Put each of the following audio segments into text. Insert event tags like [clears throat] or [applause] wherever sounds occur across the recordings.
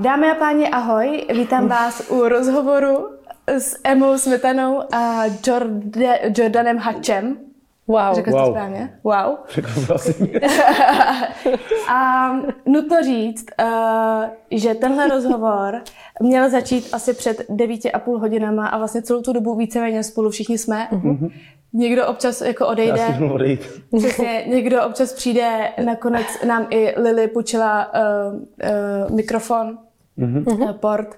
Dámy a páni, ahoj. Vítám vás u rozhovoru s Emou Smetanou a Jorde, Jordanem Hačem. Wow. Řekl Wow. to správně? Wow. [laughs] A nutno říct, uh, že tenhle rozhovor měl začít asi před devíti a půl hodinama a vlastně celou tu dobu víceméně spolu všichni jsme. Někdo občas jako Já odejde. můžu odejít. Přesně, někdo občas přijde, nakonec nám i Lily půjčila uh, uh, mikrofon, mm-hmm. port.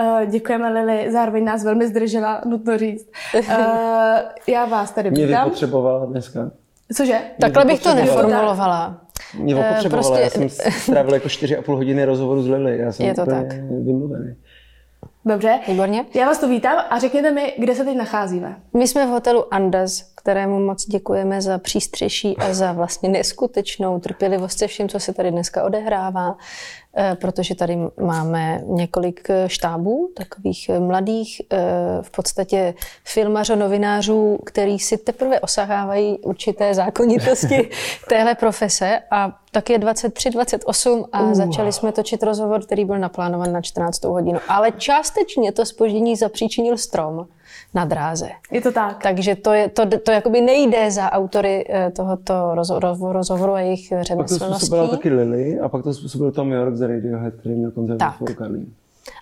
Uh, děkujeme Lily, zároveň nás velmi zdržela, nutno říct. Uh, [laughs] já vás tady Mě vítám. vypotřebovala dneska. Cože? Takhle bych to potřebovala. neformulovala. Mě Eh, opotřebovala, prostě- já jsem strávil jako 4,5 hodiny rozhovoru s Lily. Já jsem Je to tak. vymluvený. Dobře. Výborně. Já vás tu vítám a řekněte mi, kde se teď nacházíme. My jsme v hotelu Andas, kterému moc děkujeme za přístřeší a za vlastně neskutečnou trpělivost se vším, co se tady dneska odehrává, eh, protože tady máme několik eh, štábů, takových eh, mladých, eh, v podstatě filmařo novinářů, který si teprve osahávají určité zákonitosti [laughs] téhle profese. A tak je 23, 28 a začali jsme točit rozhovor, který byl naplánovan na 14. hodinu. Ale částečně to spoždění zapříčinil strom na dráze. Je to tak. Takže to, je, to, to jakoby nejde za autory eh, tohoto roz- roz- rozhovoru a jejich Pak to řemeslností. způsobila taky Lily a pak to způsobil Tom York z Radiohead, který měl koncert Tak. Karlín.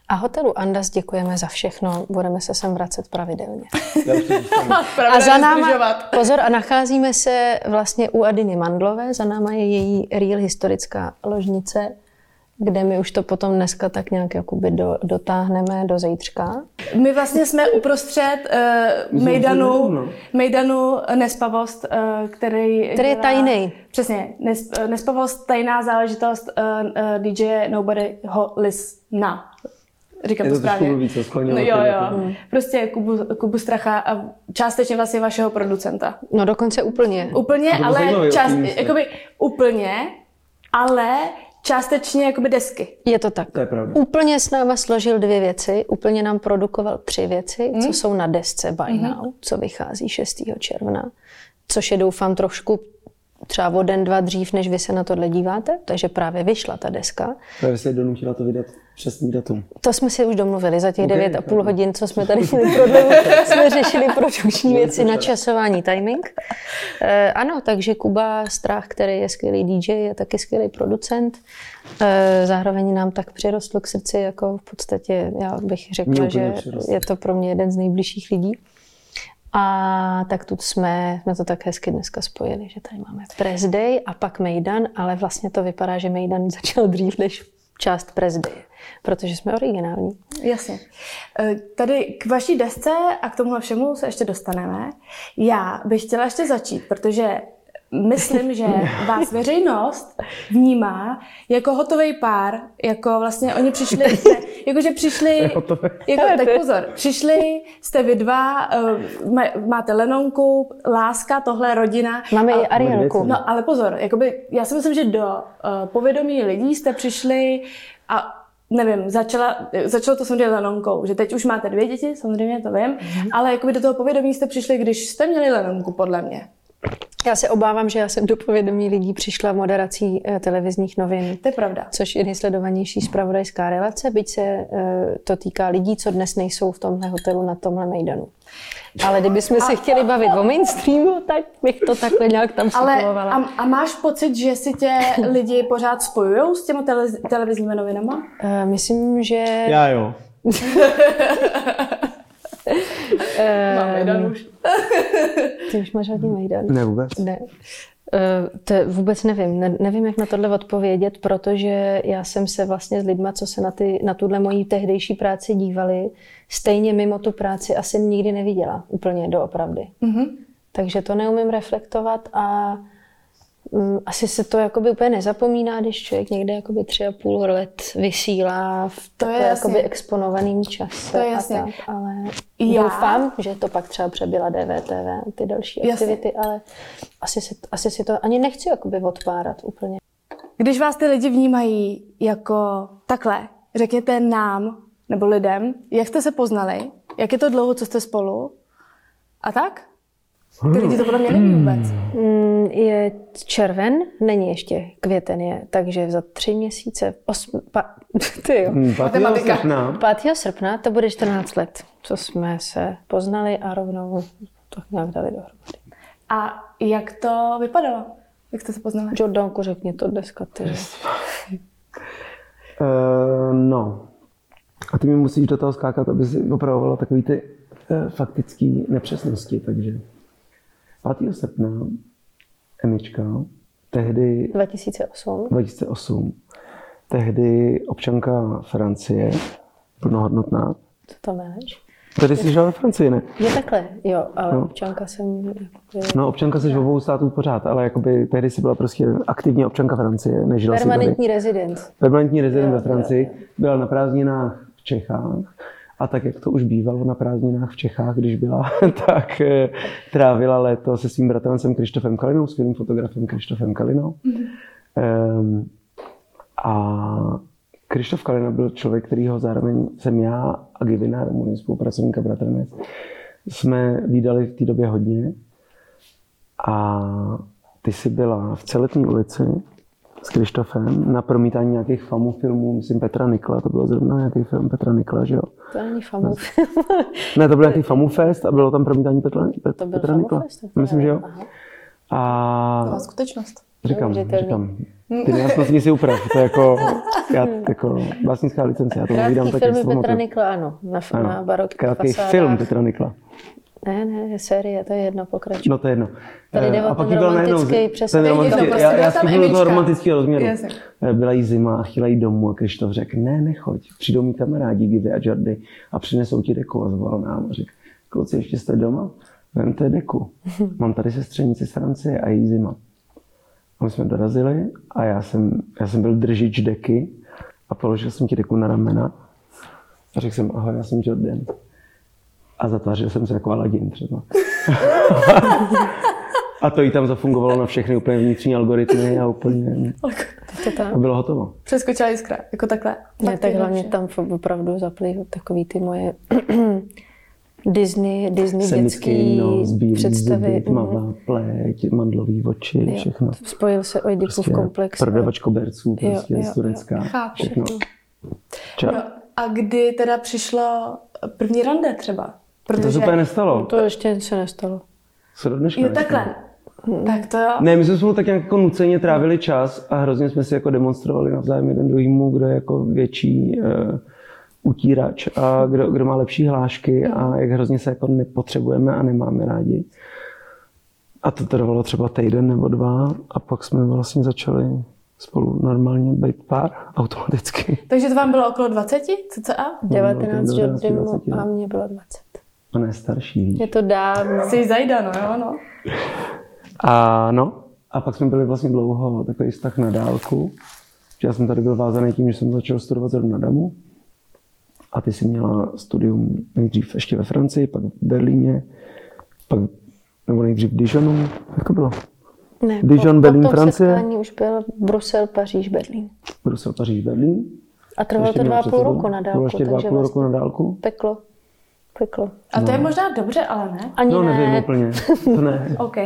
A hotelu Andas děkujeme za všechno, budeme se sem vracet pravidelně. [laughs] A za náma, pozor, a nacházíme se vlastně u Adiny Mandlové, za náma je její real historická ložnice, kde my už to potom dneska tak nějak jakoby do, dotáhneme do zítřka. My vlastně jsme uprostřed uh, Mejdanu, Mejdanu, Nespavost, uh, který... Který je tajnej. Přesně. Nes, eh, Nespavost, tajná záležitost uh, uh, DJ Nobody Ho Lisna. Říkám Je to to správně. blbý, co sklonělo No jo, tady, jo. jako- Prostě Kubu, Kubu Stracha a částečně vlastně vašeho producenta. No dokonce úplně. Úplně, To ale zajímavý část, jakoby úplně, ale částečně jakoby desky. Je to tak. To je pravda. Úplně s náma složil dvě věci, úplně nám produkoval tři věci, co jsou na desce By Now, co vychází 6. června, což je doufám trošku třeba o den, dva dřív, než vy se na tohle díváte, takže právě vyšla ta deska. Právě se donutila to vydat přesný datum. To jsme si už domluvili za těch Ok, devět a půl hodin, co jsme tady [laughs] měli prodlevu, jsme řešili produkční věci na časování, timing. E, ano, takže Kuba Strach, který je skvělý DJ, je taky skvělý producent. E, zároveň nám tak přirostl k srdci, jako v podstatě, já bych řekla, že přirostl. je to pro mě jeden z nejbližších lidí. A tak tu jsme, jsme to tak hezky dneska spojili, že tady máme Press Day a pak Mejdan, ale vlastně to vypadá, že Mejdan [laughs] začal dřív než část Press Day, protože jsme originální. Jasně. Eh, Tady k vaší desce a k tomuhle všemu se ještě dostaneme. Já bych chtěla ještě začít, protože myslím, že [laughs] vás veřejnost vnímá jako hotový pár, jako vlastně oni přišli, ne, [laughs] jakože přišli, jako, tak pozor, přišli, jste vy dva, eh, máte Lenonku, láska, tohle rodina. Máme a- i Arielku. věci. No, ale pozor, jakoby, já si myslím, že do uh, povědomí lidí jste přišli a nevím, začala, začalo to samozřejmě Lenonkou, že teď už máte dvě děti, samozřejmě to vím, Mhm. mm-hmm. ale jakoby do toho povědomí jste přišli, když jste měli Lenonku, podle mě. Já se obávám, že já jsem do povědomí lidí přišla moderací eh, televizních novin, To je pravda. což je nejsledovanější zpravodajská relace, byť se eh, to týká lidí, co dnes nejsou v tomhle hotelu na tomhle Mejdanu. Ale kdybychom se chtěli bavit o mainstreamu, tak bych to takhle nějak tam Ale situovala. a, a máš pocit, že si tě lidi pořád spojují s těmi tele, televizními novinama? Eh, Myslím, že... Já jo. [laughs] Mám Mejdan už. [laughs] Ty už máš hodně Mejdan. Ne vůbec. Ne. Eh, To vůbec nevím. Ne, nevím, jak na tohle odpovědět, protože já jsem se vlastně s lidma, co se na, ty, na tuhle mojí tehdejší práci dívali, stejně mimo tu práci asi nikdy neviděla úplně doopravdy. Mm-hmm. Takže to neumím reflektovat a asi se to jakoby úplně nezapomíná, když člověk někde jakoby tři a půl let vysílá v To je takové jakoby exponovaným čase. To je a jasně. Tak, ale Já- doufám, že to pak třeba přebyla DVTV a ty další Jasně. aktivity, ale asi si, asi si to ani nechci jakoby odpárat úplně. Když vás ty lidi vnímají jako takhle, řekněte nám nebo lidem, jak jste se poznali, jak je to dlouho, co jste spolu a tak? Který ti to podle mě neví vůbec. Mm, Je červen, není ještě květen je, takže za tři měsíce, osm, pa, [laughs] ty jo, Hmm, 5. Matematika. srpna 5. srpna to bude 14 let, co jsme se poznali a rovnou to nějak dali dohromady. A jak to vypadalo? Jak jste se poznali? Jordanku, řekni to dneska ty. Uh, no. A ty mi musíš do toho skákat, aby si opravovala takový ty uh, faktické nepřesnosti. Takže 5. srpna Emička, tehdy 2008. 2008, tehdy občanka Francie, plnohodnotná. Co to máš? Tady jsi žila ve Francii, ne? Je takhle, jo, ale No. občanka jsem... jakoby- No, občanka jsi v obou států pořád, ale jakoby tehdy jsi byla prostě aktivní občanka Francie, nežila. Permanentní rezident. Permanentní rezident Jo, ve Francii, byla na prázdninách v Čechách a tak, jak to už bývalo na prázdninách v Čechách, když byla, [laughs] tak eh, trávila léto se svým bratrancem Krištofem Kalinou, skvělým fotografem Krištofem Kalinou. Um, a Krištof Kalina byl člověk, kterýho zároveň jsem já a Givinár, můj spolupracovník a bratranec, jsme výdali v té době hodně. A ty jsi byla v Celetní ulici s Krištofem na promítání nějakých famů filmů, myslím Petra Nikla, to bylo zrovna nějaký film Petra Nikla, že jo? To není famu. Ne, to byl nějaký famu fest a bylo tam promítání Petra, Pet, To byl Petra Nikla. To Myslím, že jo. Aha. A Byla skutečnost. říkám, Neuvěřitelný. říkám, ty nejasnosti si uprav, to je jako, já, jako vlastnická licence, já to Krátký povídám tak, jak filmy si Petra. Nikla, ano. Na, Ano, na barokních Krátký fasádách. film Petra Nikla. Ne, ne, série, to je jedno, pokračuj. No to je jedno. Tady jde Eh, ten jí byl najednou romantický přesah. ten Je jedno, romantický, prostě já, já jsem do toho romantického rozměru. Jasně. Eh, Byla jí zima a chtěla jít domů a Krištof řekl, ne, nechoď, přijdou mi kamarádi Givy a Jordy a přinesou ti deku a zvolal nám a řekl, kluci, ještě jste doma? Vemte deku. [laughs] Mám tady sestřenici z Francie a jí zima. A my jsme dorazili a já jsem, já jsem byl držič deky a položil jsem ti deku na ramena a řekl jsem, ahoj, já jsem Jordan. A zatvářil jsem se jako Aladin třeba. [laughs] a to jí tam zafungovalo na všechny úplně vnitřní algoritmy a úplně To tam. a bylo hotovo. Přeskočila jiskra, jako takhle. Ne, tak hlavně tam opravdu zaply takový ty moje [clears throat] Disney, Disney Semický dětský nos, bílý představy. zuby, Mhm. tmavá pleť, mandlový oči, Jo. všechno. Spojil se Oedipův Prostě komplex. prodavač koberců, Jo, prostě jo, z Turecka. Chápu. Všechno. Ča. No, a kdy teda přišlo první rande třeba? To se Protože... úplně nestalo. To ještě se nestalo. Se do dneška Jo, nestalo. takhle. Tak to jo. Ne, my jsme spolu tak nějak jako nuceně trávili čas a hrozně jsme si jako demonstrovali navzájem jeden druhýmu, kdo je jako větší uh, utírač a kdo, kdo má lepší hlášky a jak hrozně se jako nepotřebujeme a nemáme rádi. A to trvalo třeba týden nebo dva a pak jsme vlastně začali spolu normálně být pár automaticky. Takže to vám bylo okolo 20 cca? 19 to je Jordanů 20, a mě bylo 20. A ne starší, víš. Je to dávno. Jsi zajda, no jo, no. A no, a pak jsme byli vlastně dlouho takový vztah na dálku. Že já jsem tady byl vázaný tím, že jsem začal studovat zrovna na Damu. A ty jsi měla studium nejdřív ještě ve Francii, pak v Berlíně, pak, nebo nejdřív v Dijonu. Jak to bylo? Ne, Dijon, po, Berlín, po tom Francie? setkání už byl Brusel, Paříž, Berlín. Brusel, Paříž, Berlín. A trvalo to dva a půl roku na Bylo dálku. ještě dva a půl roku vlastně na dálku. Peklo. Peklo. A to je možná dobře, ale ne? Ani No ne. nevím úplně, [laughs] to ne. OK.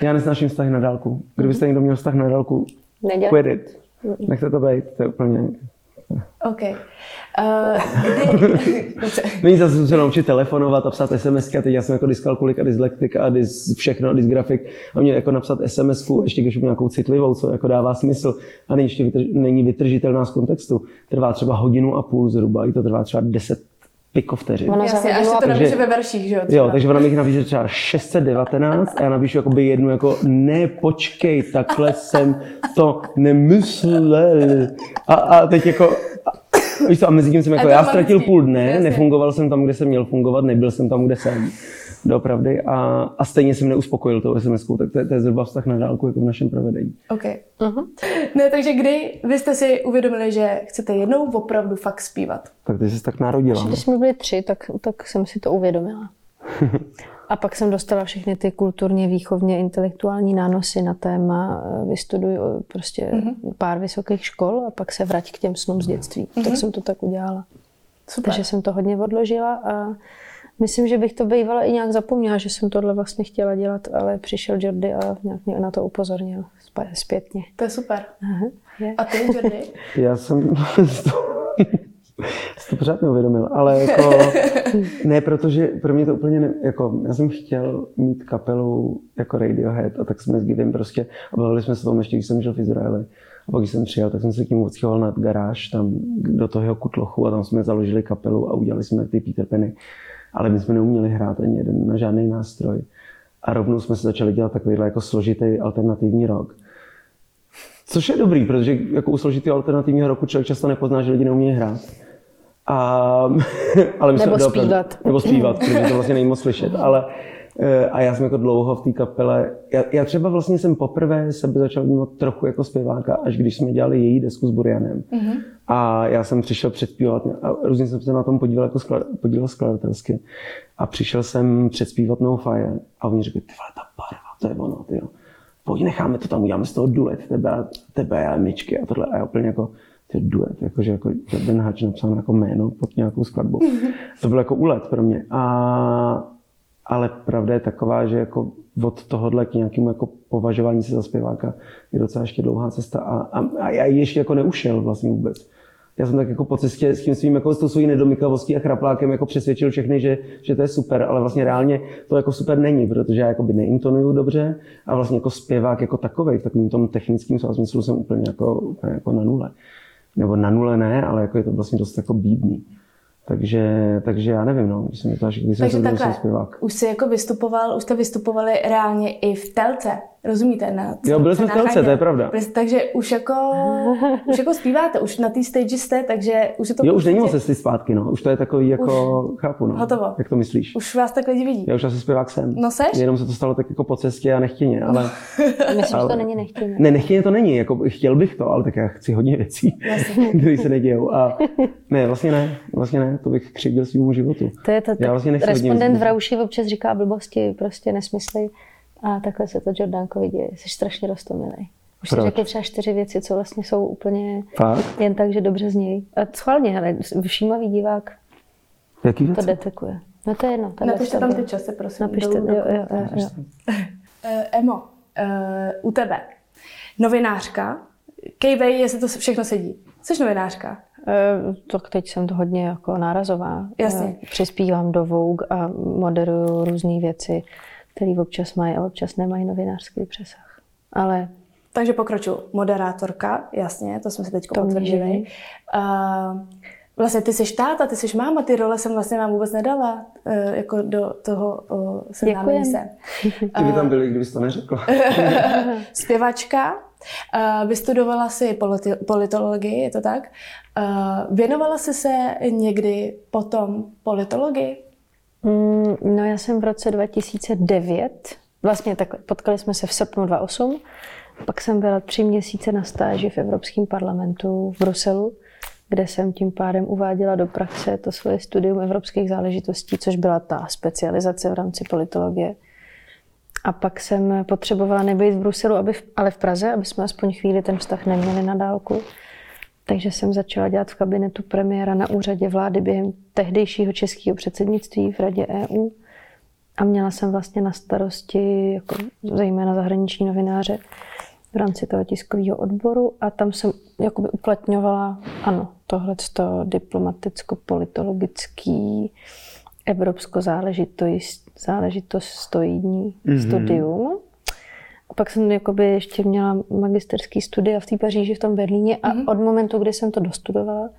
Já nesnáším vztahy na dálku. Kdybyste někdo měl vztah na dálku, Nedělej. quit it. Nechte to být, to je úplně OK. Uh, kdy... [laughs] Není zase se naučit telefonovat a psát SMS, a teď já jsem jako dyskalkulik a dyslektik a dys, všechno, dysgrafik a mě jako napsat SMS, ještě když mám nějakou citlivou, co jako dává smysl a není, ještě vytrž, není vytržitelná z kontextu. Trvá třeba hodinu a půl zhruba, i to trvá třeba 10 pikovteřin. Ono za Jasně, a hodinu ještě a to Takže- napíše ve verších, že jo? Jo, třeba. takže ona mi jich napíše třeba 619 a já napíšu jakoby jednu jako ne, počkej, takhle jsem to nemyslel. A, a teď jako, a, víš co, a mezi tím jsem jako, já ztratil půl dne, nefungoval jsem tam, kde jsem měl fungovat, nebyl jsem tam, kde jsem. Doopravdy. A, a stejně jsem neuspokojil tou sms tak to je, to je zhruba vztah na dálku jako v našem provedení. OK. [laughs] Ne, takže kdy vy jste si uvědomili, že chcete jednou opravdu fakt zpívat? Tak ty jsi tak narodila. no. Když jsme byli tři, tak, tak jsem si to uvědomila. [laughs] A pak jsem dostala všechny ty kulturně, výchovně, intelektuální nánosy na téma eh, vystuduj eh, prostě mm-hmm. pár vysokých škol a pak se vrať k těm snům z dětství. Mm-hmm. Tak jsem to tak udělala. Super. Takže jsem to hodně odložila a Myslím, že bych to bývala i nějak zapomněla, že jsem tohle vlastně chtěla dělat, ale přišel Jordy a nějak mě na to upozornil zpětně. To je super. Aha, je. A ty, Jordy? [laughs] Já jsem [laughs] [laughs] to pořád neuvědomil, ale jako, ne, protože pro mě to úplně, ne, jako, já jsem chtěl mít kapelu jako Radiohead a tak jsme s Givem prostě, a bavili jsme se tom ještě, když jsem žil v Izraeli. A pak, když jsem přijel, tak jsem se k němu odstěhoval na garáž tam do toho jeho kutlochu a tam jsme založili kapelu a udělali jsme ty Peter Penny. Ale my jsme neuměli hrát ani jeden na žádný nástroj. A rovnou jsme se začali dělat takovýhle jako složitý alternativní rok. Což je dobrý, protože jako u složitého alternativního roku člověk často nepozná, že lidi neumí hrát. A, [laughs] ale my nebo jsme zpívat. nebo zpívat, protože to vlastně není moc slyšet. Ale, a já jsem jako dlouho v té kapele, já, já, třeba vlastně jsem poprvé sebe začal vnímat trochu jako zpěváka, až když jsme dělali její desku s Burianem. Mm-hmm. A já jsem přišel předspívat a různě jsem se na tom podíval jako sklad, podíval skladatelsky. A přišel jsem předspívat No Fire a oni řekli, ty vole, ta barva, to je ono, ty jo. Pojď, necháme to tam, uděláme z toho duet, tebe, a, tebe a myčky a tohle. A já úplně jako, je duet, jakože jako Ben Hatch napsal jako jméno pod nějakou skladbou. To byl jako úlet pro mě. A, ale pravda je taková, že jako od tohohle k nějakému jako považování se za zpěváka je docela ještě dlouhá cesta a, a, a já ještě jako neušel vlastně vůbec. Já jsem tak jako po cestě s tím svým, jako s svojí nedomykavostí a chraplákem jako přesvědčil všechny, že, že to je super, ale vlastně reálně to jako super není, protože já jakoby neintonuju dobře a vlastně jako zpěvák jako takový v takovém tom technickém smyslu jsem úplně jako, jako na nule nebo na nule ne, ale jako je to vlastně dost jako bídný. Takže, takže já nevím, no, když jsem to až, když jsem Takže se takhle, zpěvák. už jsi jako vystupoval, už jste vystupovali reálně i v telce, rozumíte? Na, Jo, byli jsme v telce, to je pravda. Byli- Takže už jako, [laughs] už jako zpíváte, už na té stage jste, takže už je to Jo, už není moc cesty zpátky, no. Už to je takový, jako, chápu, no. Hotovo. Jak to myslíš? Už vás tak lidi vidí. Já už asi zpěvák jsem. No seš? Jenom se to stalo tak jako po cestě a nechtěně, ale... [laughs] Myslím, že to Ale- není nechtěné. Ne, nechtěně to není, jako chtěl bych to, ale tak já chci hodně věcí, [laughs] které se nedějou. A ne, vlastně ne, vlastně ne, to bych křivdil svýmu životu. To je to, Já vlastně respondent v Rauši občas říká blbosti, prostě nesmysly. A takhle se to Jordánkovi děje. Jsi strašně rostomilý. Už si Proč? řekl třeba čtyři věci, co vlastně jsou úplně Fakt? jen tak, že dobře znějí. A schválně, hele, všímavý divák Jaký to věci? detekuje. No to je jedno. Napište to tam ty časy, prosím. Napište, dolů jo, na jo, jo, jo. [laughs] Uh, Emo, uh, u tebe, novinářka, kejvej, jestli to všechno sedí. Jsi novinářka. Eh, Tak teď jsem to hodně jako nárazová. Jasně. Eh, Přispívám do Vogue a moderuju různé věci, které občas mají a občas nemají novinářský přesah. Ale Takže pokračuju. Moderátorka, jasně, to jsme se teď potvrdili. Uh, vlastně ty jsi táta, ty jsi máma, ty role jsem vlastně vám vůbec nedala uh, jako do toho uh, seznámení se. [laughs] Ty by tam byli, kdybys to neřekla. [laughs] Zpěvačka, vystudovala si politologii, je to tak? Uh, věnovala jsi se někdy potom politologii? Mm, No já jsem v roce 2009, vlastně takhle, potkali jsme se v srpnu 2008, pak jsem byla tři měsíce na stáži v Evropském parlamentu v Bruselu, kde jsem tím pádem uváděla do praxe to svoje studium evropských záležitostí, což byla ta specializace v rámci politologie. A pak jsem potřebovala nebýt v Bruselu, aby ale v Praze, aby jsme aspoň chvíli ten vztah neměli na dálku. Takže jsem začala dělat v kabinetu premiéra na úřadě vlády během tehdejšího českého předsednictví v Radě EU. A měla jsem vlastně na starosti jako zejména zahraniční novináře v rámci toho tiskového odboru a tam jsem jakoby uplatňovala, ano, tohle diplomaticko-politologický evropsko záležitostoidní mm-hmm. studium. A pak jsem jakoby ještě měla magisterský studia v té Paříži, v tom Berlíně a mm-hmm. od momentu, kdy jsem to dostudovala,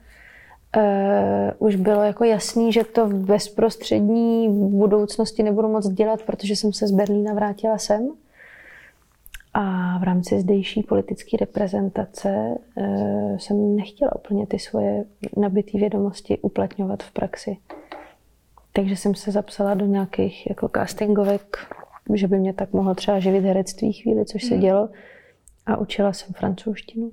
Uh, už bylo jako jasný, že to v bezprostřední budoucnosti nebudu moc dělat, protože jsem se z Berlína vrátila sem. A v rámci zdejší politické reprezentace uh, jsem nechtěla úplně ty svoje nabité vědomosti uplatňovat v praxi. Takže jsem se zapsala do nějakých jako castingovek, že by mě tak mohlo třeba živit herectví chvíli, což se dělo. A učila jsem francouzštinu.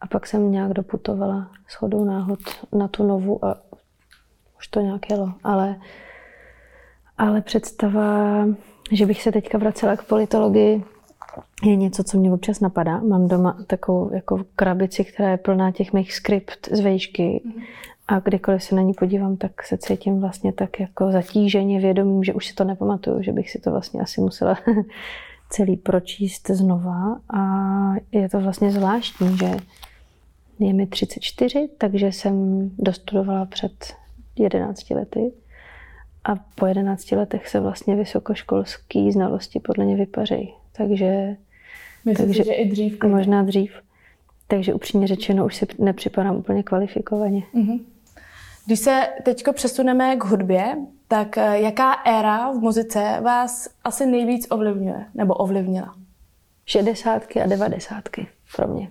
A pak jsem nějak doputovala shodou náhod na tu novu a už to nějak jelo. Ale, ale představa, že bych se teďka vracela k politologii, je něco, co mě občas napadá. Mám doma takovou jako krabici, která je plná těch mých skript z vejšky A kdykoliv se na ní podívám, tak se cítím vlastně tak jako zatíženě vědomím, že už si to nepamatuju, že bych si to vlastně asi musela [laughs] celý pročíst znova. A je to vlastně zvláštní, že je mi 34, takže jsem dostudovala před 11 lety. A po 11 letech se vlastně vysokoškolský znalosti podle mě vypařejí. Takže, Myslím takže si, že i dřív. Možná dřív. Takže upřímně řečeno, už si nepřipadám úplně kvalifikovaně. Mm-hmm. Když se teď přesuneme k hudbě, tak eh, jaká éra v muzice vás asi nejvíc ovlivňuje nebo ovlivnila? Šedesátky a devadesátky pro mě.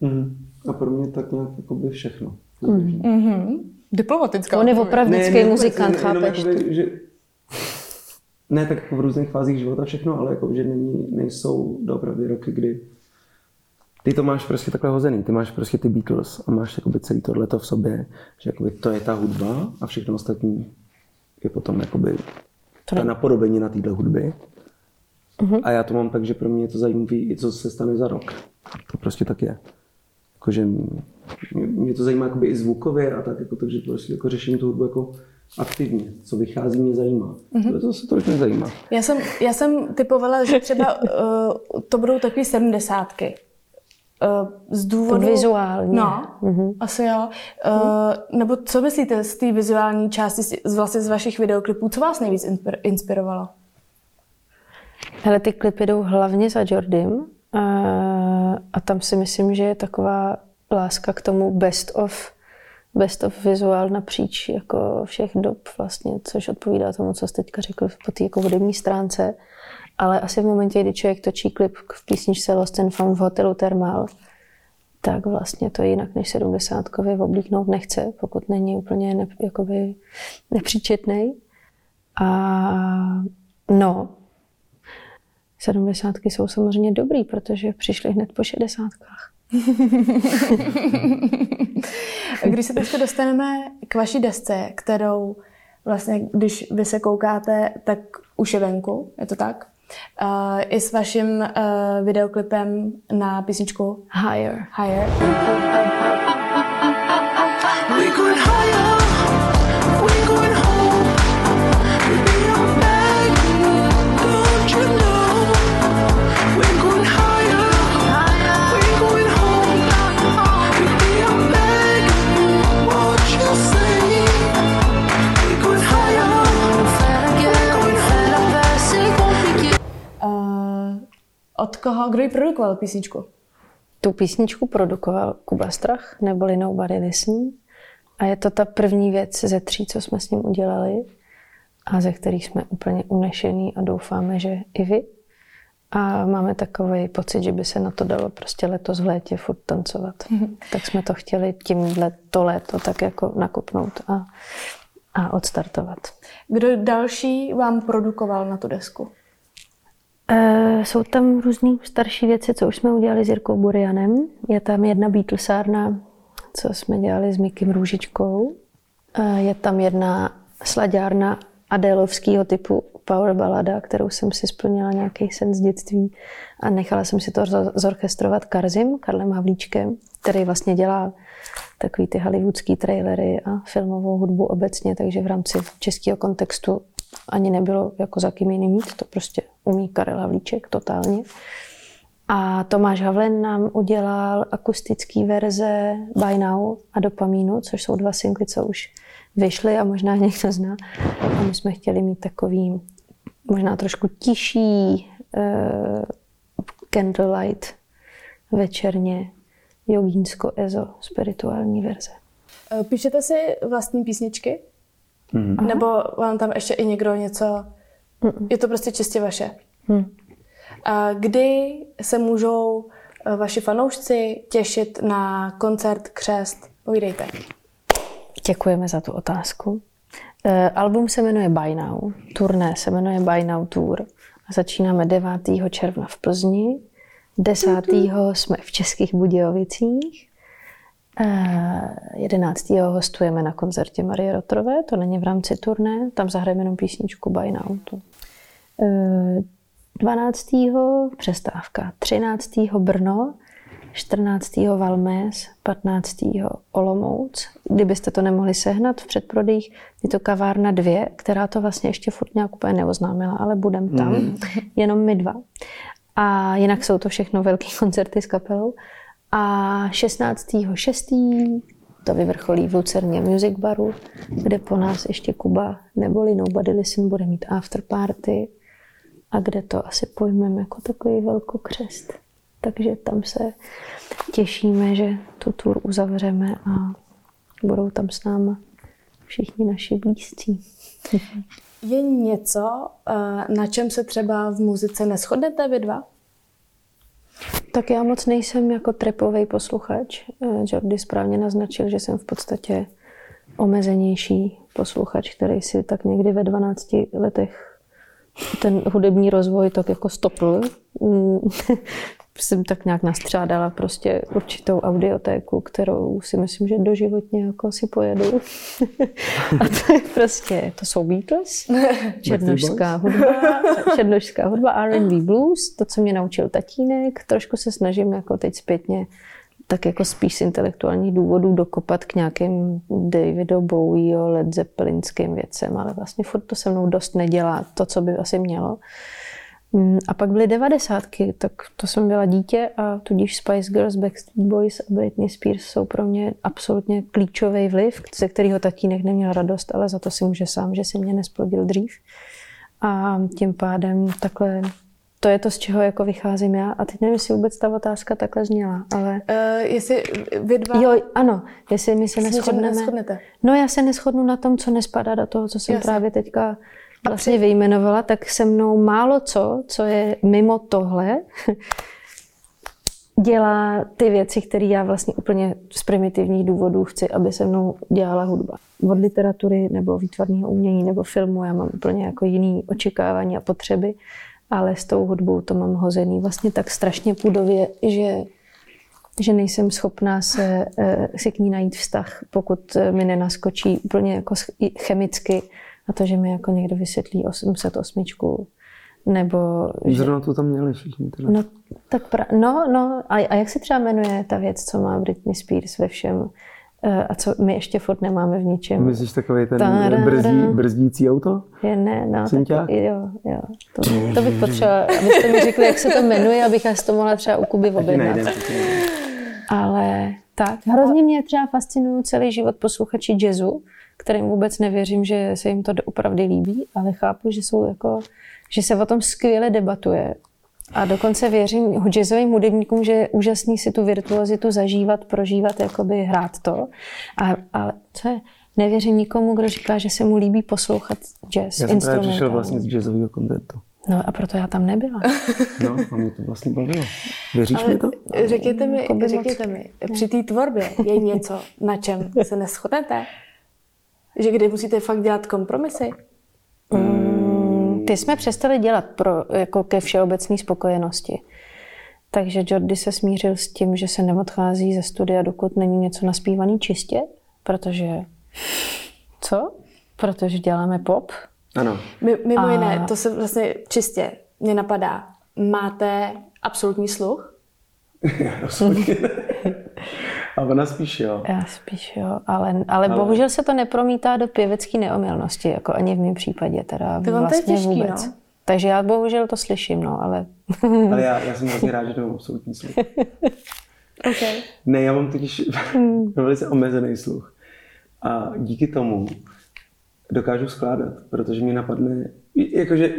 Mm. A pro mě tak nějak jako by všechno. Mm. Mm-hmm. Diplomatická. On je opravdický ne, muzikant, chápeš? Jakoby, že, ne tak v různých fázích života všechno, ale jako, že není, nejsou doopravdy roky, kdy ty to máš prostě takhle hozený, ty máš prostě ty Beatles a máš jakoby celý tohleto v sobě, že jakoby to je ta hudba a všechno ostatní je potom jakoby ta napodobení na téhle hudby. Uh-huh. A já to mám tak, že pro mě je to zajímavé, i co se stane za rok. To prostě tak je. Jakože mě, mě to zajímá jakoby i zvukově a tak, jako, takže prostě jako řeším tu hudbu jako aktivně. Co vychází, mě zajímá. Mm-hmm. To se tolik nezajímá. Já jsem, já jsem typovala, že třeba uh, [laughs] to budou takové sedmdesátky. Uh, z důvodu... Vizuální. No, mm-hmm. asi jo. Uh, mm. Nebo co myslíte z té vizuální části, z, vlastně z vašich videoklipů, co vás nejvíc inspirovalo? Hele, ty klipy jdou hlavně za Jordym uh, a tam si myslím, že je taková láska k tomu best of, best of vizuál napříč jako všech dob vlastně, což odpovídá tomu, co jste teďka řekl po té jako hudební stránce. Ale asi v momentě, kdy člověk točí klip v písničce Lost and Found v hotelu Thermal, tak vlastně to jinak než sedmdesátkově oblíknout nechce, pokud není úplně ne, jakoby nepříčetný. A no, sedmdesátky jsou samozřejmě dobrý, protože přišly hned po šedesátkách. [laughs] Když se teď dostaneme k vaší desce, kterou vlastně, když vy se koukáte, tak už je venku, je to tak? Uh, I s vaším uh, videoklipem na písničku Higher. Higher. Koho? Kdo ji produkoval písničku? Tu písničku produkoval Kuba Strach, neboli Nobody Listen. A je to ta první věc ze tří, co jsme s ním udělali a ze kterých jsme úplně unešení a doufáme, že i vy. A máme takový pocit, že by se na to dalo prostě letos v létě furt tancovat. [laughs] Tak jsme to chtěli tímhle to léto tak jako nakopnout a, a odstartovat. Kdo další vám produkoval na tu desku? E, jsou tam různé starší věci, co už jsme udělali s Jirkou Burianem. Je tam jedna Beatlesárna, co jsme dělali s Mikim Růžičkou. E, je tam jedna slaďárna Adélovského typu power balada, kterou jsem si splnila nějaký sen z dětství a nechala jsem si to zorchestrovat Karzim, Karlem Havlíčkem, který vlastně dělá takový ty hollywoodský trailery a filmovou hudbu obecně, takže v rámci českého kontextu ani nebylo jako za kým jiným mít, to prostě umí Karel Havlíček totálně. A Tomáš Havlen nám udělal akustický verze By Now a Dopamínu, což jsou dva singly, co už vyšly a možná někdo zná. A my jsme chtěli mít takový možná trošku tišší uh, candlelight večerně jogínsko-ezo spirituální verze. Píšete si vlastní písničky? Mm. Nebo vám tam ještě i někdo něco... Mm. Je to prostě čistě vaše? Mm. A kdy se můžou eh, vaši fanoušci těšit na koncert Křest? Povídejte. Děkujeme za tu otázku. Uh, album se jmenuje By Now, turné se jmenuje By Now Tour. Začínáme 9. června v Plzni, 10. jsme v Českých Budějovicích, 11. Eh, hostujeme na koncertě Marie Rotrové, to není v rámci turné, tam zahrajeme jenom písničku By Now. 12. přestávka, 13. Brno, 14. Valmes, 15. Olomouc. Kdybyste to nemohli sehnat v předprodejích, je to kavárna dvě, která to vlastně ještě furt nějak úplně neoznámila, ale budem tam, mm. jenom my dva. A jinak jsou to všechno velké [laughs] koncerty s kapelou. A 16.6. to vyvrcholí v Lucerně Music Baru, kde po nás ještě Kuba neboli Nobody Listen bude mít after party a kde to asi pojmeme jako takový velkokřest. Takže tam se těšíme, že tu tour uzavřeme a budou tam s náma všichni naši blízcí. Je něco, eh, na čem se třeba v muzice neschodnete vy dva? Tak já moc nejsem jako trepový posluchač. Eh, Jordi správně naznačil, že jsem v podstatě omezenější posluchač, který si tak někdy ve 12 letech ten hudební rozvoj tak jako stopl. Jsem tak nějak nastřádala prostě určitou audiotéku, kterou si myslím, že doživotně jako si pojedu. [laughs] a to je prostě, to jsou Beatles, černožská hudba, černožská hudba, R&B blues, to, co mě naučil tatínek, trošku se snažím jako teď zpětně tak jako spíš z intelektuálních důvodů dokopat k nějakým Davido Bowie, Led Zeppelinským věcem, ale vlastně furt to se mnou dost nedělá to, co by asi mělo. Mm, a pak byly devadesátky, tak to jsem byla dítě a tudíž Spice Girls, Backstreet Boys a Britney Spears jsou pro mě absolutně klíčový vliv, ze kterého tatínek neměl radost, ale za to si může sám, že si mě nesplodil dřív. A tím pádem takhle to je to, z čeho jako vycházím já. A teď nevím, jestli vůbec ta otázka takhle zněla, ale... Uh, jestli vy dva... Jo, ano, jestli my se neschodneme. No já se neschodnu na tom, co nespadá do toho, co jsem Jasně. právě teďka vlastně vyjmenovala, tak se mnou málo co, co je mimo tohle, [laughs] dělá ty věci, které já vlastně úplně z primitivních důvodů chci, aby se mnou dělala hudba. Od literatury nebo výtvarného umění nebo filmu já mám úplně jako jiný očekávání a potřeby, ale s tou hudbou to mám hozený vlastně tak strašně půdově, že že nejsem schopná se, eh, si k ní najít vztah, pokud mi nenaskočí úplně jako chemicky a to, že mi jako někdo vysvětlí 808 nebo... Zrovna to tam měli všichni. Teda. No, tak pra... no, no, a, a jak se třeba jmenuje ta věc, co má Britney Spears ve všem? Eh, a co my ještě furt nemáme v ničem. Myslíš takový ten brzdí, brzdící auto? Je, ne, no. Tak, jo, jo. To, to bych potřebovala, abyste mi řekli, jak se to jmenuje, abych já to mohla třeba u Kuby objednat. Ale tak, hrozně mě třeba fascinují celý život posluchači jazzu, kterým vůbec nevěřím, že se jim to opravdu líbí, ale chápu, že jsou jako, že se o tom skvěle debatuje. A dokonce věřím jazzovým hudebníkům, že je úžasný si tu virtuozitu zažívat, prožívat, jakoby hrát to. A, ale co je? Nevěřím nikomu, kdo říká, že se mu líbí poslouchat jazz. Já jsem právě přišel vlastně z jazzového koncertu. No a proto já tam nebyla. [laughs] No a mě to vlastně bavilo. Věříš Ale mi to? Řekněte mi, řekněte mi, při té tvorbě je něco, na čem se neschodnete? Že kdy musíte fakt dělat kompromisy? Mm, ty jsme přestali dělat pro, jako ke všeobecné spokojenosti. Takže Jordi se smířil s tím, že se neodchází ze studia, dokud není něco naspívaný čistě, protože... Co? Protože děláme pop. Ano. Mimo a... jiné, to se vlastně čistě mě napadá. Máte absolutní sluch? [laughs] Rozhodně. [laughs] A ona spíš jo. Já spíš jo, ale, ale, ale... bohužel se to nepromítá do pěvecké neomylnosti, jako ani v mém případě teda to vlastně to je těžký, vůbec. No? Takže já bohužel to slyším, no, ale... ale já, já jsem vlastně rád, že to mám absolutní sluch. [laughs] okay. Ne, já mám totiž [laughs] velice omezený sluch. A díky tomu dokážu skládat, protože mi napadne, jakože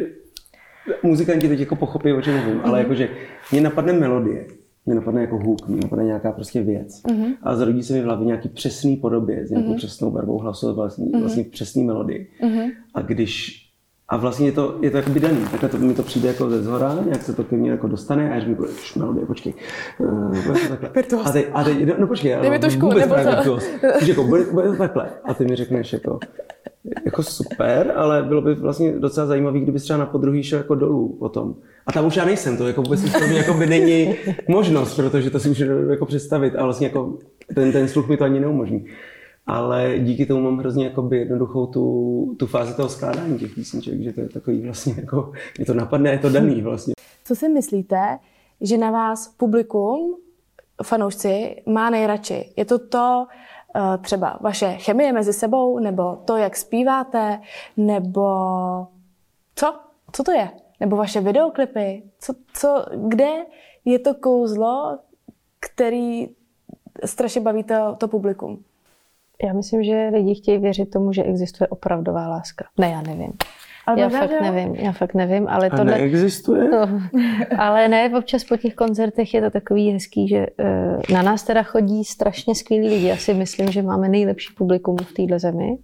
muzikanti teď jako pochopí, o čem mluvím, ale mhm. jakože mě napadne melodie mě napadne jako hook, mě napadne nějaká prostě věc. Mm-hmm. A zrodí se mi v hlavě nějaký přesný podobě, s nějakou mm-hmm. přesnou barvou hlasu, vlastně, mm-hmm. vlastně přesný melodii. Mm-hmm. A když a vlastně je to, je to jakoby daný, takhle to, mi to přijde jako ze zhora, nějak se to ke mně jako dostane a já říkám, melodie, počkej, uh, to. A teď, a teď, no, no počkej, ale vůbec právě to. jako, bude, bude to takhle. A ty mi řekneš jako, jako super, ale bylo by vlastně docela zajímavé, kdyby třeba na podruhý šel jako dolů potom. A tam už já nejsem, to jako vůbec pro mě jako by není možnost, protože to si můžu jako představit a vlastně jako ten, ten sluch mi to ani neumožní. Ale díky tomu mám hrozně jakoby jednoduchou tu, tu fázi toho skládání těch písniček, že to je takový vlastně jako, je to napadne, je to daný [laughs] vlastně. Co si myslíte, že na vás publikum fanoušci má nejradši? Je to to, eh, třeba vaše chemie mezi sebou, nebo to, jak zpíváte, nebo co? Co to je? Nebo vaše videoklipy? Co, co, kde je to kouzlo, který strašně baví to, to publikum? Já myslím, že lidi chtějí věřit tomu, že existuje opravdová láska. Ne, já nevím. Ale já fakt nevím, já fakt nevím, ale to neexistuje? To, ale ne, občas po těch koncertech je to takový hezký, že uh, na nás teda chodí strašně skvělí lidi. Já si myslím, že máme nejlepší publikum v téhle zemi.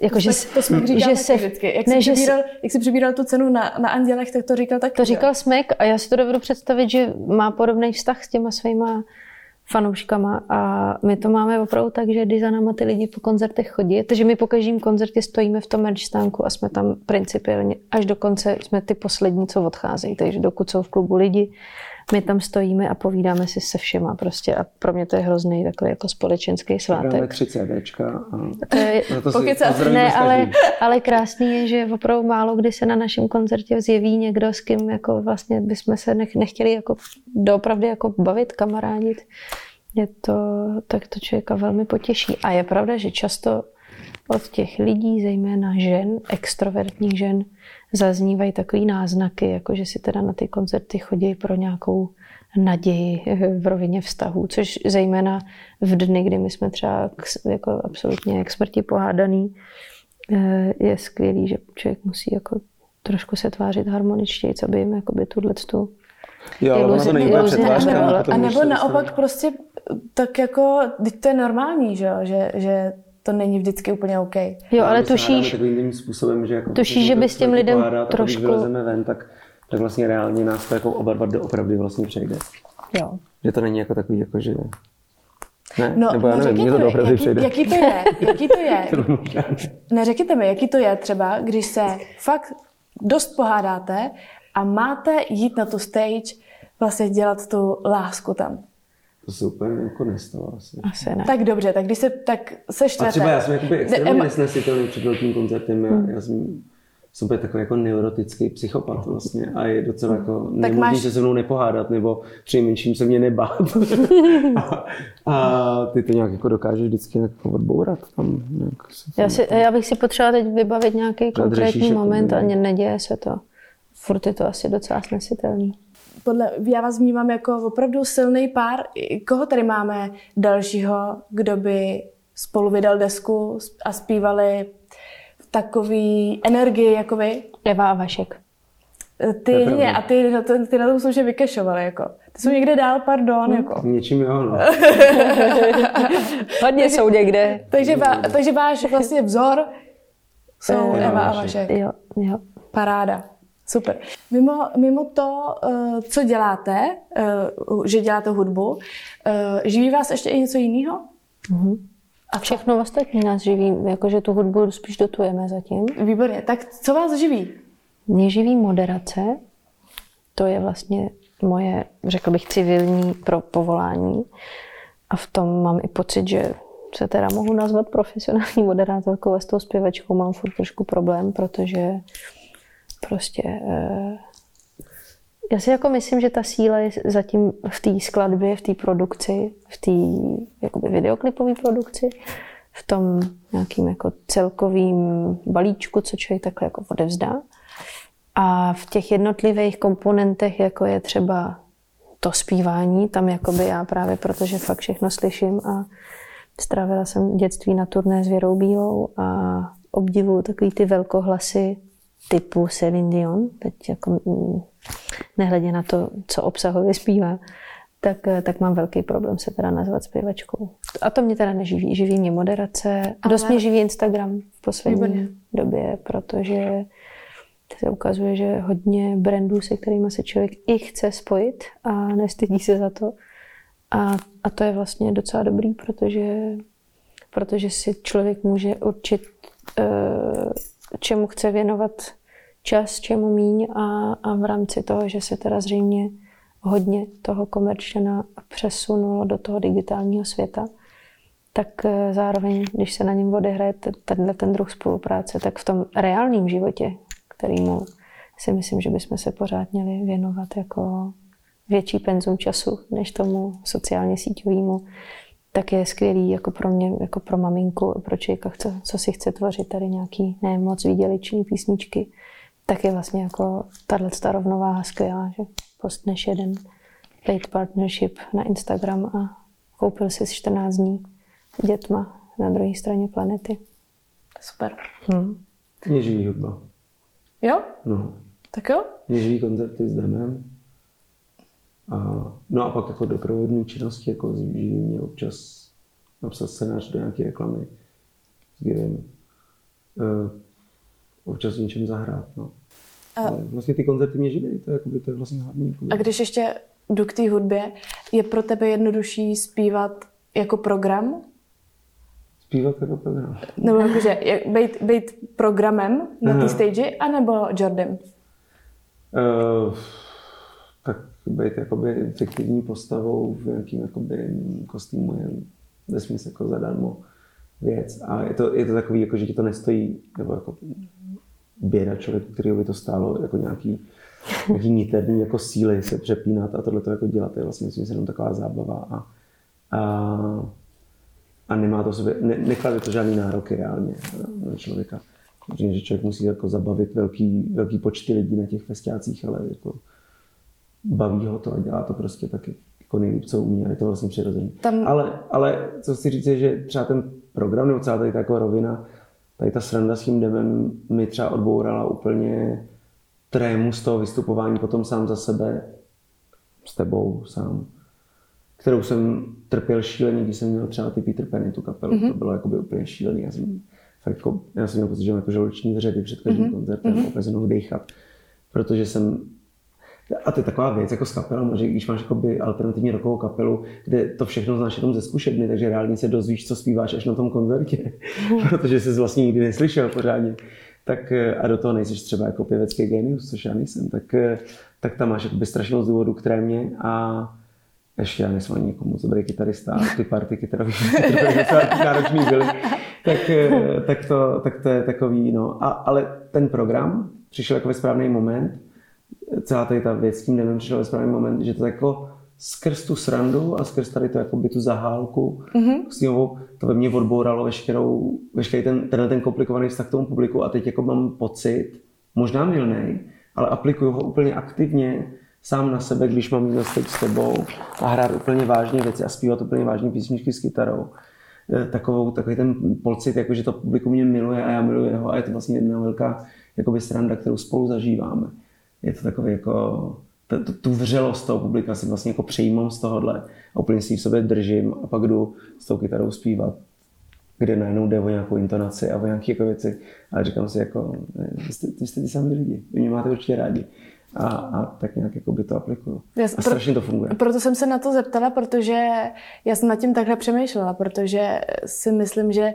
Jako, že, to jsme že se, vždycky. Jak, ne, jsi přibíral, jak jsi přibíral tu cenu na, na Andělech, tak to říkal taky. To říkal Smek a já si to dovedu představit, že má podobný vztah s těma svýma fanouškama a my to máme opravdu tak, že když za náma ty lidi po koncertech chodí, takže my po každém koncertě stojíme v tom merch stánku a jsme tam principiálně až do konce jsme ty poslední, co odcházejí, takže dokud jsou v klubu lidi, my tam stojíme a povídáme si se všema prostě a pro mě to je hrozný takový jako společenský svátek. Máme tři CDčka a to je, to si ne, ale, ale krásný je, že opravdu málo kdy se na našem koncertě zjeví někdo, s kým jako vlastně bychom se nech, nechtěli jako doopravdy jako bavit, kamarádit. Je to, tak to člověka velmi potěší. A je pravda, že často od těch lidí, zejména žen, extrovertních žen, zaznívají takový náznaky, jako že si teda na ty koncerty chodí pro nějakou naději v rovině vztahů, což zejména v dny, kdy my jsme třeba jako absolutně k smrti pohádaný, eh, je skvělý, že člověk musí jako trošku se tvářit harmoničtěji, co by jim jakoby tuhle tu Jo, ale to není přetvářka. A nebo naopak prostě tak jako, teď to je normální, že, že, že to není vždycky úplně OK. Jo, ale tušíš, takovým způsobem, že jako tušíš, že by s těm lidem pohádat, trošku... Když ven, tak, tak vlastně reálně nás to jako oba dva doopravdy vlastně přejde. Jo. Že to není jako takový, jako že... Ne, no, nebo já no, nevím, to jaký, přejde. jaký to je, [laughs] jaký to je. Neřekněte mi, jaký to je třeba, když se fakt dost pohádáte a máte jít na tu stage, vlastně dělat tu lásku tam. To se úplně jako nestalo asi. Asi ne. Tak dobře, tak když se tak seštvete... A třeba já jsem jakoby extrémně nesnesitelný před velkým koncertem. Já, hmm. já jsem super takový jako neurotický psychopat vlastně a je docela jako nemožný máš... se se mnou nepohádat nebo přinejmenším se mě nebát. [laughs] a, a, ty to nějak jako dokážeš vždycky jako odbourat tam. Nějak já, si, já bych si potřebovala teď vybavit nějaký konkrétní moment a neděje se to. Furt je to asi docela snesitelný podle, já vás vnímám jako opravdu silný pár. Koho tady máme dalšího, kdo by spolu vydal desku a zpívali v takový energii jako vy? Eva a Vašek. Ty ne, a ty, ty, ty na tom jsou, že vykešovali, jako. Ty jsou někde dál, pardon, hmm, jako. Něčím jo, no. [laughs] Hodně jsou někde. Takže, vá, takže váš vlastně vzor jsou Eva a Vašek. Jo, jo. Paráda. Super. Mimo, mimo to, uh, co děláte, uh, že děláte hudbu, uh, živí vás ještě i něco jiného? Mm-hmm. A všechno ostatní nás živí, jakože tu hudbu spíš dotujeme zatím. Výborně. Tak co vás živí? Mě živí moderace. To je vlastně moje, řekl bych, civilní pro povolání. A v tom mám i pocit, že se teda mohu nazvat profesionální moderátorkou a s tou zpěvačkou mám furt trošku problém, protože prostě eh, já si jako myslím, že ta síla je zatím v té skladbě, v té produkci, v té videoklipové produkci, v tom nějakým jako celkovým balíčku, co člověk takhle jako odevzdá. A v těch jednotlivých komponentech, jako je třeba to zpívání, tam jakoby já právě, protože fakt všechno slyším a strávila jsem dětství na turné s Věrou Bílou a obdivuju takový ty velkohlasy typu Celine Dion, teď jako mm, nehledě na to, co obsahově zpívá, tak, eh, tak mám velký problém se teda nazvat zpěvačkou. A to mě teda neživí. Živí mě moderace. A dost mě živí Instagram v poslední Výborně. době, protože se ukazuje, že hodně brandů, se kterými se člověk i chce spojit a nestydí se za to. A, a to je vlastně docela dobrý, protože, protože si člověk může určit, uh, čemu chce věnovat čas, čemu míň a, a v rámci toho, že se teda zřejmě hodně toho komerčena přesunulo do toho digitálního světa, tak eh, zároveň, když se na něm odehraje tenhle ten druh spolupráce, tak v tom reálném životě, kterýmu si myslím, že bychom se pořád měli věnovat jako větší penzum času než tomu sociálně síťovému, tak je skvělý jako pro mě, jako pro maminku, pro člověka, co, co si chce tvořit tady nějaký ne moc výdělečný písničky, tak je vlastně jako tahle rovnováha skvělá, že postneš jeden paid partnership na Instagram a koupil si 14 dní dětma na druhé straně planety. Super. Hmm. Mě živí hudba. Jo? No. Tak jo? Mě živí koncerty s demem. A, no a pak jako doprovodní činnosti, jako živí mě občas napsat scénář do nějaké reklamy s Givem. Uh, občas něčem zahrát, no. A... vlastně ty koncerty mě živí, to je, jakoby, to je vlastně hlavní. Jakoby. A když ještě jdu k té hudbě, je pro tebe jednodušší zpívat jako program? Zpívat jako program. Nebo jakože být, být programem na té stage, anebo Jordan? Uh, tak být jakoby fiktivní postavou v nějakým jakoby kostýmu je vesměs jako zadarmo věc. A je to, je to takový, jako, že ti to nestojí, nebo jako běda člověku, který by to stálo jako nějaký, nějaký niterný jako síly se přepínat a tohle to jako dělat. Je vlastně myslím, jenom taková zábava a, a, a nemá to sobě, ne, neklade to žádný nároky reálně na člověka. Že člověk musí jako zabavit velký, velký počty lidí na těch festiácích, ale jako baví ho to a dělá to prostě taky jako nejlíp, co umí a je to vlastně přirozené. Tam... Ale, ale co chci říct je, že třeba ten program nebo celá tady taková rovina, tady ta sranda s tím demem mi třeba odbourala úplně trému z toho vystupování potom sám za sebe, s tebou sám, kterou jsem trpěl šíleně, když jsem měl třeba ty Peter Penny, tu kapelu. Mm-hmm. To bylo jakoby úplně šílený. Já jsem, fakt jako, já jsem měl pocit, že mám jako žaluční vředy před každým mm-hmm. koncertem, mm-hmm. opět dýchat. Protože jsem a to je taková věc jako s kapelou, že když máš jakoby alternativní rokovou kapelu, kde to všechno znáš jenom ze zkušebny, takže reálně se dozvíš, co zpíváš až na tom koncertě, [laughs] protože jsi vlastně nikdy neslyšel pořádně. Tak, a do toho nejsi třeba jako pěvecký genius, což já nejsem, tak, tak tam máš jakoby strašnou z důvodu, které mě a ještě já nejsem ani jako moc dobrý kytarista, a ty party kytarový [laughs] náročný byly, tak, tak, to, tak to je takový, no. A, ale ten program přišel jako ve správný moment, celá tady ta věc s tím nevím, přišel ve správný moment, že to jako skrz tu srandu a skrz tady to jako by tu zahálku mm-hmm. to ve mně odbouralo veškerou, veškerý ten, tenhle ten komplikovaný vztah k tomu publiku a teď jako mám pocit, možná milnej, ale aplikuju ho úplně aktivně sám na sebe, když mám jít teď s tebou a hrát úplně vážně věci a zpívat úplně vážně písničky s kytarou. Eh, takovou, takový ten pocit, jako že to publikum mě miluje a já miluji ho a je to vlastně jedna velká jakoby sranda, kterou spolu zažíváme je to takový jako, tu, vřelost toho publika si vlastně jako přejímám z tohohle a úplně si ji v sobě držím a pak jdu s tou kytarou zpívat kde najednou jde o nějakou intonaci a o nějaké jako věci. A říkám si, jako, vy jste, vy jste ty samý lidi, vy mě máte určitě rádi. A, a tak nějak jako by to aplikuju. a strašně to funguje. Proto jsem se na to zeptala, protože já jsem nad tím takhle přemýšlela, protože si myslím, že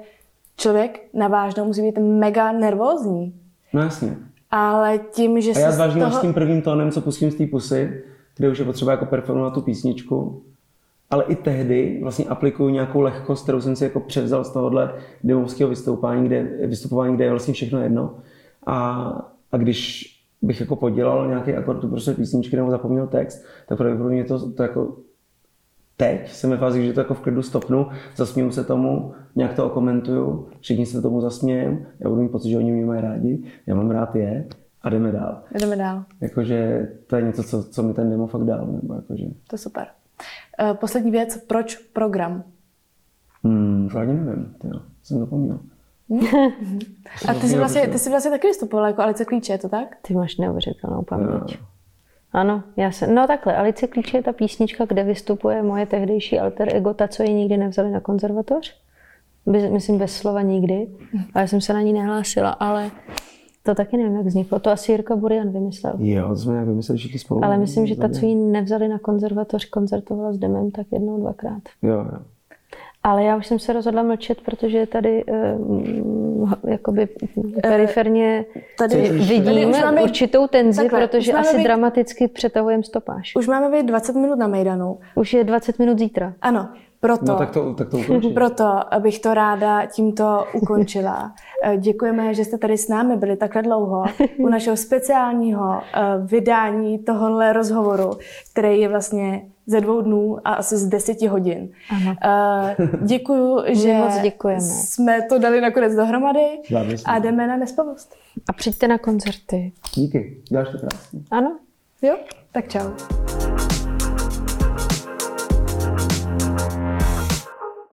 člověk na vážnou musí být mega nervózní. No jasně ale tím, že A já zvážím toho... s tím prvním tónem, co pustím z té pusy, kde už je potřeba jako performovat tu písničku, ale i tehdy vlastně aplikuju nějakou lehkost, kterou jsem si jako převzal z tohohle demovského vystoupání, kde, vystupování, kde je vlastně všechno jedno. A, a když bych jako podělal nějaký akord prostě písničky nebo zapomněl text, tak pravděpodobně to, to jako teď jsem ve fázi, že to jako v klidu stopnu, zasměju se tomu, nějak to okomentuju, všichni se tomu zasmějem, já budu mít pocit, že oni mě mají rádi, já mám rád je a jdeme dál. Jdeme dál. Jakože to je něco, co, co mi ten demo fakt dal. Nebo jakože... To je super. Uh, poslední věc, proč program? Hmm, ani nevím, tyjo, jsem zapomněl. [laughs] a ty jsi, vlastně, ty jsi vlastně taky vystupovala jako Alice Klíče, je to tak? Ty máš neuvěřitelnou paměť. Ano, já jsem, no takhle, Alice Klíče je ta písnička, kde vystupuje moje tehdejší alter ego, ta, co ji nikdy nevzali na konzervatoř. Bez, myslím bez slova nikdy. A já jsem se na ní nehlásila, ale to taky nevím, jak vzniklo. To asi Jirka Burian vymyslel. Jo, to jsme nějak vymysleli všichni spolu. Ale myslím, že ta, co ji nevzali na konzervatoř, koncertovala s Demem tak jednou, dvakrát. Jo, jo. Ale já už jsem se rozhodla mlčet, protože tady uh, jakoby periferně tady, vidím tady určitou tenzi, takhle, protože asi být, dramaticky přetahujeme stopáž. Už máme být 20 minut na Mejdanu. Už je 20 minut zítra. Ano. Proto, No tak to, tak to [laughs] proto bych to ráda tímto ukončila. [laughs] Eh, Děkujeme, že jste tady s námi byli takhle dlouho u našeho speciálního eh, vydání tohohle rozhovoru, který je vlastně ze dvou dnů a asi z deseti hodin. Ano. Eh, Děkuju, že moc děkujeme. jsme to dali nakonec dohromady a jdeme na nespavost. A přijďte na koncerty. Díky, děláš to krásně. Ano? Jo? Tak čau.